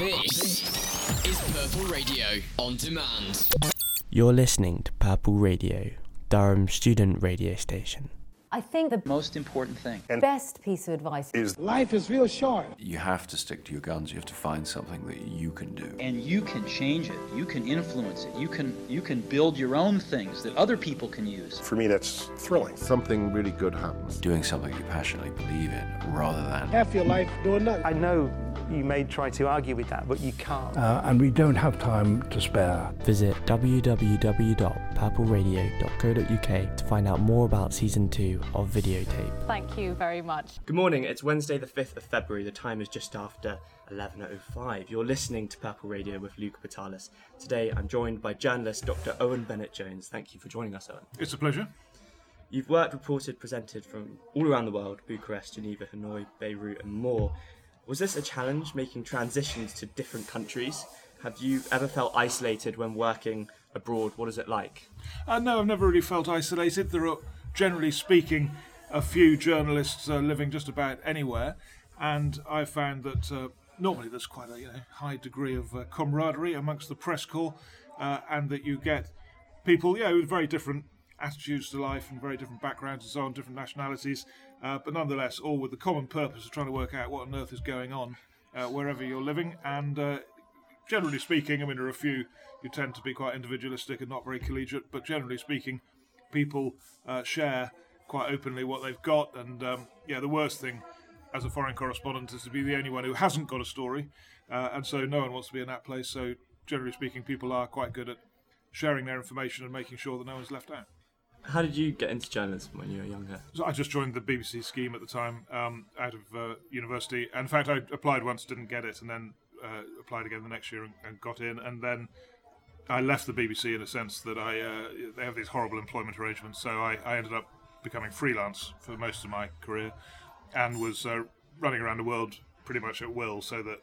This is Purple Radio on demand. You're listening to Purple Radio, Durham student radio station. I think the most important thing. best piece of advice is life is real short. You have to stick to your guns. You have to find something that you can do. And you can change it. You can influence it. You can you can build your own things that other people can use. For me that's thrilling. Something really good happens. Doing something you passionately believe in rather than half your life doing nothing. I know you may try to argue with that, but you can't. Uh, and we don't have time to spare. Visit www.purpleradio.co.uk to find out more about season 2 of Videotape. Thank you very much. Good morning. It's Wednesday, the 5th of February. The time is just after 11.05. You're listening to Purple Radio with Luca Vitalis. Today I'm joined by journalist Dr. Owen Bennett Jones. Thank you for joining us, Owen. It's a pleasure. You've worked, reported, presented from all around the world Bucharest, Geneva, Hanoi, Beirut, and more. Was this a challenge making transitions to different countries? Have you ever felt isolated when working abroad? What is it like? Uh, no, I've never really felt isolated. There are, generally speaking, a few journalists uh, living just about anywhere, and I found that uh, normally there's quite a you know, high degree of uh, camaraderie amongst the press corps, uh, and that you get people, yeah, with very different attitudes to life and very different backgrounds and so on, different nationalities, uh, but nonetheless, all with the common purpose of trying to work out what on earth is going on uh, wherever you're living. And generally speaking, I mean, there are a few who tend to be quite individualistic and not very collegiate, but generally speaking, people uh, share quite openly what they've got. And um, yeah, the worst thing as a foreign correspondent is to be the only one who hasn't got a story, uh, and so no one wants to be in that place. So generally speaking, people are quite good at sharing their information and making sure that no one's left out. How did you get into journalism when you were younger? So I just joined the BBC scheme at the time um, out of uh, university. And in fact, I applied once, didn't get it, and then uh, applied again the next year and, and, got in. And then I left the BBC in a sense that I uh, they have these horrible employment arrangements. So I, I, ended up becoming freelance for most of my career and was uh, running around the world pretty much at will so that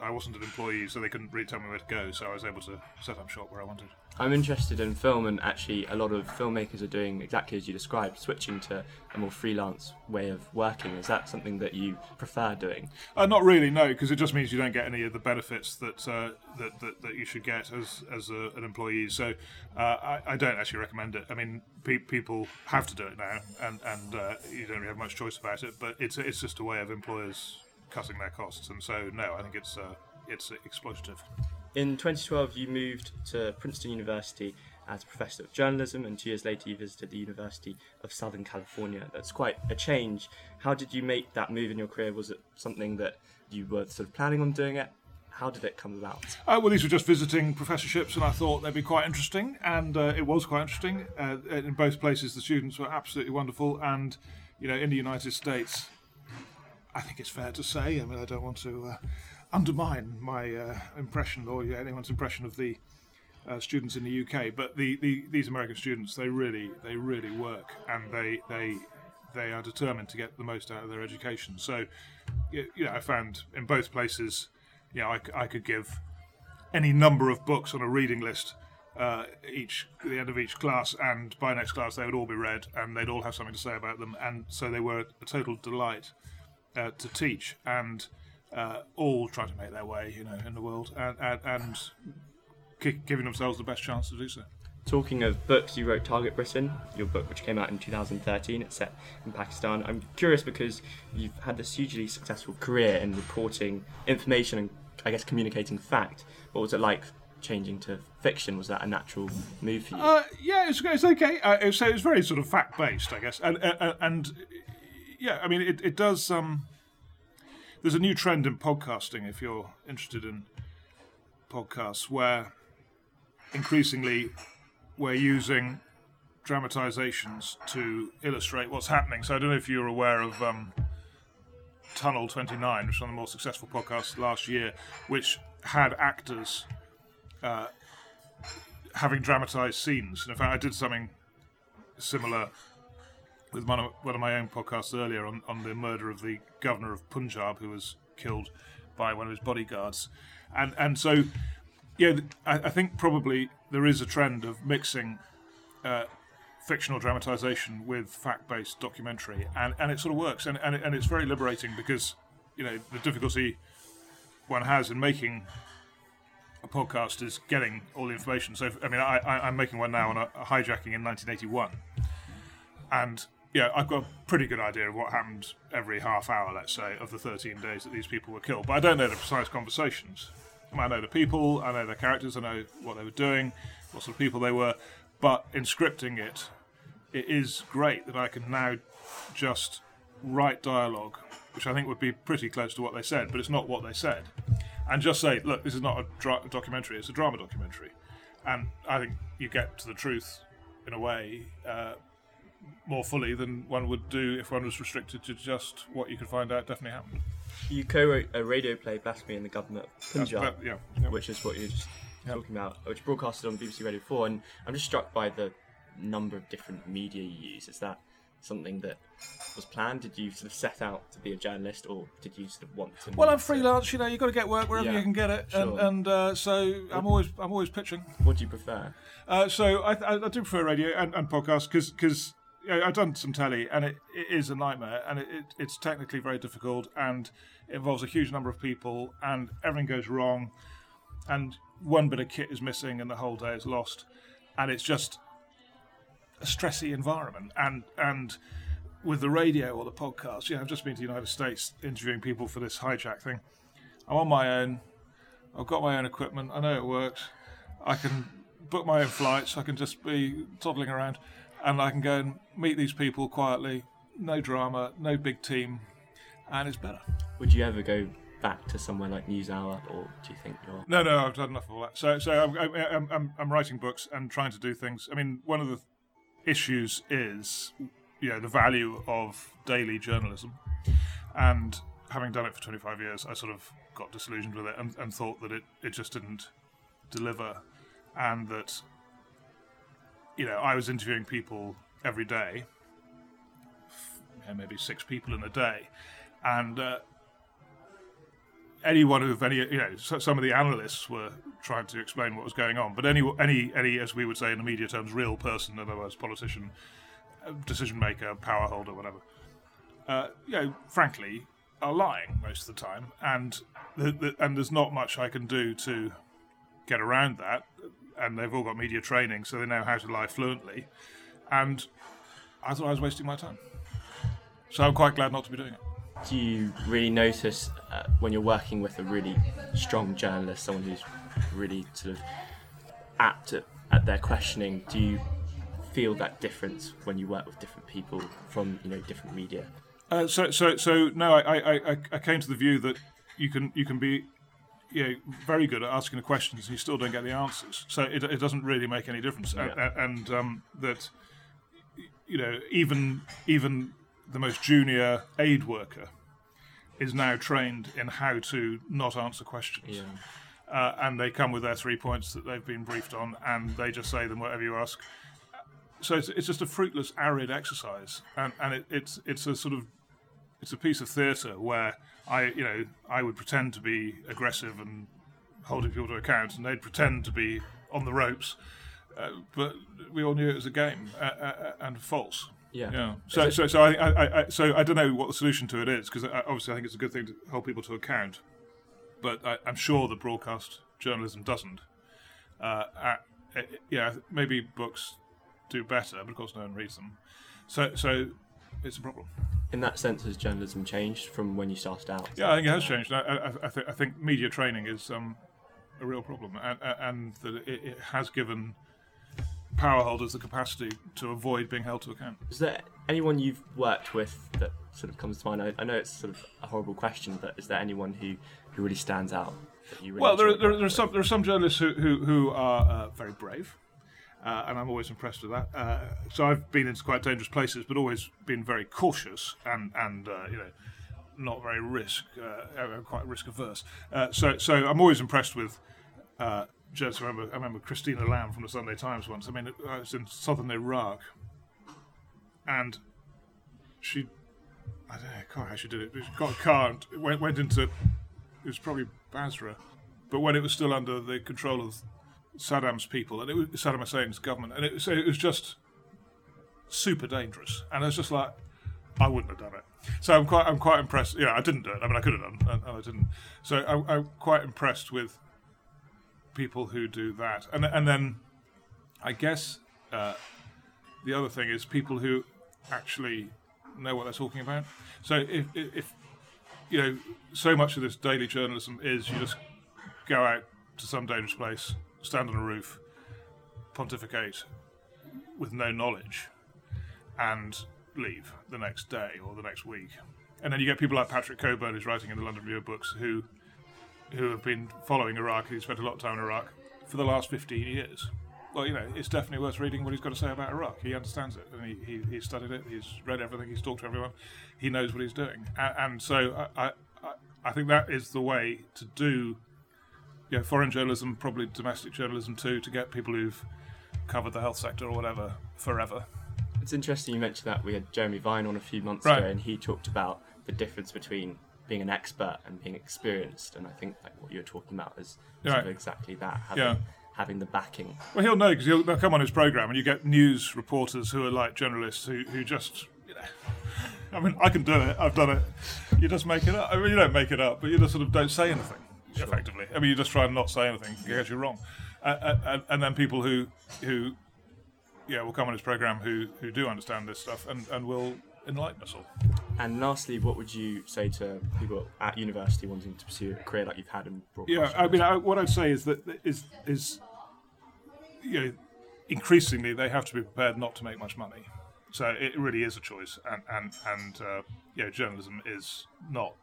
I wasn't an employee, so they couldn't really tell me where to go. So I was able to set up shop where I wanted. I'm interested in film, and actually, a lot of filmmakers are doing exactly as you described, switching to a more freelance way of working. Is that something that you prefer doing? Uh, not really, no, because it just means you don't get any of the benefits that uh, that, that, that you should get as as a, an employee. So uh, I, I, don't actually recommend it. I mean, pe- people have to do it now, and and uh, you don't really have much choice about it. But it's it's just a way of employers cutting their costs, and so no, I think it's uh, it's exploitative. In 2012, you moved to Princeton University as a professor of journalism, and two years later, you visited the University of Southern California. That's quite a change. How did you make that move in your career? Was it something that you were sort of planning on doing it? How did it come about? Uh, well, these were just visiting professorships, and I thought they'd be quite interesting, and uh, it was quite interesting. Uh, in both places, the students were absolutely wonderful, and you know, in the United States, I think it's fair to say. I mean, I don't want to uh, undermine my uh, impression or anyone's impression of the uh, students in the UK. But the, the, these American students, they really they really work and they they they are determined to get the most out of their education. So, you know, I found in both places, you know, I, I could give any number of books on a reading list uh, each at the end of each class, and by next class they would all be read, and they'd all have something to say about them, and so they were a total delight uh, to teach. And uh, all trying to make their way, you know, in the world, and, and, and giving themselves the best chance to do so. Talking of books, you wrote Target Britain, your book which came out in 2013. It's set in Pakistan. I'm curious because you've had this hugely successful career in reporting information and, I guess, communicating fact. What was it like changing to fiction? Was that a natural move for you? Uh, yeah, it's, it's okay. Uh, so it's very sort of fact based, I guess, and uh, uh, and yeah, I mean, it, it does. Um, there's a new trend in podcasting, if you're interested in podcasts, where increasingly we're using dramatizations to illustrate what's happening. So I don't know if you're aware of um, Tunnel 29, which was one of the more successful podcasts last year, which had actors uh, having dramatized scenes. And in fact, I did something similar with one of, one of my own podcasts earlier on, on the murder of the governor of Punjab who was killed by one of his bodyguards. And, and so, yeah, I, I think probably there is a trend of mixing uh, fictional dramatization with fact based documentary, and, and it sort of works. And, and, and it's very liberating because, you know, the difficulty one has in making a podcast is getting all the information. So, I mean, I, I, I'm making one now on a, a hijacking in 1981, and yeah, I've got a pretty good idea of what happened every half hour, let's say, of the 13 days that these people were killed. But I don't know the precise conversations. I know the people, I know their characters, I know what they were doing, what sort of people they were. But in scripting it, it is great that I can now just write dialogue, which I think would be pretty close to what they said, but it's not what they said, and just say, look, this is not a documentary; it's a drama documentary, and I think you get to the truth in a way uh, more fully than one would do if one was restricted to just what you could find out definitely happened. You co-wrote a radio play, Blasphemy in the Governor of Punjab, yeah, yeah. which is what you're just talking about, which broadcasted on BBC Radio 4, and I'm just struck by the number of different media you use. Is that something that was planned? Did you sort of set out to be a journalist, or did you sort of want to? Well, I'm freelance. You know, you've got to get work wherever Yeah, you can get it, and, sure. and uh, so I'm always I'm always pitching. What do you prefer? Uh, so I, I, I do prefer radio and, and podcasts because you know, I've done some telly and it, it is a nightmare and it, it, it's technically very difficult and it involves a huge number of people and everything goes wrong and one bit of kit is missing and the whole day is lost and it's just a stressy environment and and with the radio or the podcast, you know, I've just been to the United States interviewing people for this hijack thing. I'm on my own. I've got my own equipment. I know it works. I can book my own flights. I can just be toddling around, and I can go and meet these people quietly. No drama, no big team, and it's better. Would you ever go back to somewhere like NewsHour, or do you think you're? No, no, I've done enough of all that. So, so I'm, I'm, I'm, I'm writing books and trying to do things. I mean, one of the issues is, you know, the value of daily journalism, and having done it for 25 years, I sort of got disillusioned with it and, and thought that it, it just didn't deliver, and that, you know, I was interviewing people every day, maybe six people in a day, and. Uh, anyone who any you know some of the analysts were trying to explain what was going on. But any any any as we would say in the media terms real person in other words politician uh, decision maker power holder whatever uh, you know frankly are lying most of the time. And the, the, and there's not much I can do to get around that and they've all got media training so they know how to lie fluently and I thought I was wasting my time so I'm quite glad not to be doing it Do you really notice uh, when you're working with a really strong journalist, someone who's really sort of apt at, at their questioning? Do you feel that difference when you work with different people from you know different media? Uh, so, so, so no. I, I, I, I came to the view that you can, you can be, you know, very good at asking the questions, and you still don't get the answers. So it, it doesn't really make any difference. And, and um, that, you know, even, even the most junior aid worker is now trained in how to not answer questions. Uh, and they come with their three points that they've been briefed on, and they just say them whatever you ask. So it's, it's just a fruitless, arid exercise, and and it, it's it's a sort of it's a piece of theatre where I you know I would pretend to be aggressive and holding people to account, and they'd pretend to be on the ropes, uh, but we all knew it was a game uh, uh, and false. Yeah. Yeah. So, so, so I, I, I, so I don't know what the solution to it is because obviously I think it's a good thing to hold people to account, but I, I'm sure that broadcast journalism doesn't. Uh, uh, yeah, maybe books do better, but of course no one reads them. So, so it's a problem. In that sense, has journalism changed from when you started out? Yeah, I think it has changed. I, I, I, th- I think media training is um, a real problem, and, and that it, it has given power holders the capacity to avoid being held to account. Is there anyone you've worked with that sort of comes to mind? I, I know it's sort of a horrible question, but is there anyone who, who really stands out? That you really well, there, working there are some there are some journalists who who, who are uh, very brave, uh, and I'm always impressed with that. Uh, so I've been into quite dangerous places, but always been very cautious and and uh, you know not very risk uh, uh, quite risk averse. Uh, so so I'm always impressed with. I remember, I remember Christina Lamb from the Sunday Times once. I mean, I was in southern Iraq, and she, I don't know, I how she did it. She got a car and went, went into, it was probably Basra, but when it was still under the control of Saddam's people, and it was Saddam Hussein's government, and it, so it was just super dangerous. And I was just like, I wouldn't have done it. So I'm quite I'm quite impressed. Yeah, I didn't do it. I mean, I could have done, and, and I didn't. So I, I'm quite impressed with people who do that, and and then I guess uh, the other thing is people who actually know what they're talking about. So if, if, if you know, so much of this daily journalism is you just go out to some dangerous place, stand on a roof, pontificate with no knowledge, and leave the next day or the next week. And then you get people like Patrick Cockburn, who's writing in the London Review of Books, who who have been following Iraq. He's spent a lot of time in Iraq for the last 15 years. Well, you know, it's definitely worth reading what he's got to say about Iraq. He understands it, and he, he, he's studied it. He's read everything. He's talked to everyone. He knows what he's doing, and, and so I, I, I think that is the way to do, you know, foreign journalism, probably domestic journalism too, to get people who've covered the health sector or whatever forever. It's interesting you mentioned that. We had Jeremy Vine on a few months Right. ago, and he talked about the difference between being an expert and being experienced. And I think like what you're talking about is sort of exactly that. Having, Yeah. having the backing. Well, he'll know because he'll, they'll come on his program, and you get news reporters who are like journalists who, who just, you know, I mean, I can do it. I've done it. You just make it up. I mean, you don't make it up, but you just sort of don't say anything. Effectively, I mean, you just try and not say anything in case you're wrong, uh, and, and then people who who yeah will come on his program who who do understand this stuff and and will enlighten us all. And lastly, what would you say to people at university wanting to pursue a career like you've had in broadcast? Yeah, I mean, I, what I'd say is that is is you know, increasingly they have to be prepared not to make much money. So it really is a choice, and and and uh, you know, journalism is not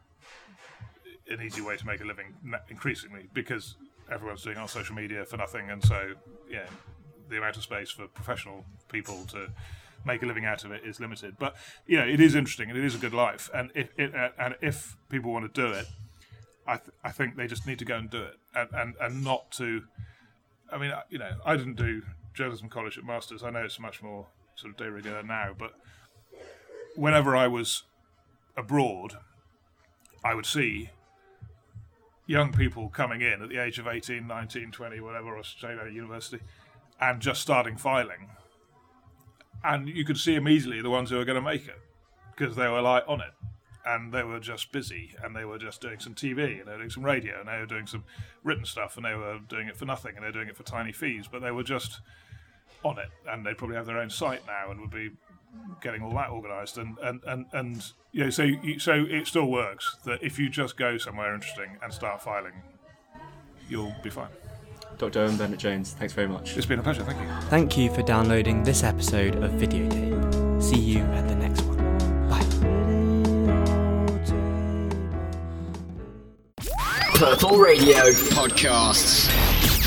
an easy way to make a living increasingly because everyone's doing it on social media for nothing, and so yeah, the amount of space for professional people to make a living out of it is limited. But you know, it is interesting and it is a good life, and if it, uh, and if people want to do it, I th- I think they just need to go and do it, and and, and not to. I mean, you know, I didn't do journalism college at masters. I know it's much more sort of de rigueur now, but whenever I was abroad, I would see young people coming in at the age of 18, 19, 20, whatever, or out of university, and just starting filing. And you could see immediately the ones who were going to make it because they were like on it and they were just busy and they were just doing some TV and they were doing some radio and they were doing some written stuff and they were doing it for nothing and they were doing it for tiny fees, but they were just on it and they probably have their own site now and would be getting all that organised and and and and you know so you, so it still works that if you just go somewhere interesting and start filing, you'll be fine. Dr. Owen Bennett Jones, thanks very much. It's been a pleasure. Thank you. Thank you for downloading this episode of Videotape. See you at the next one. Bye. Purple Radio Podcasts.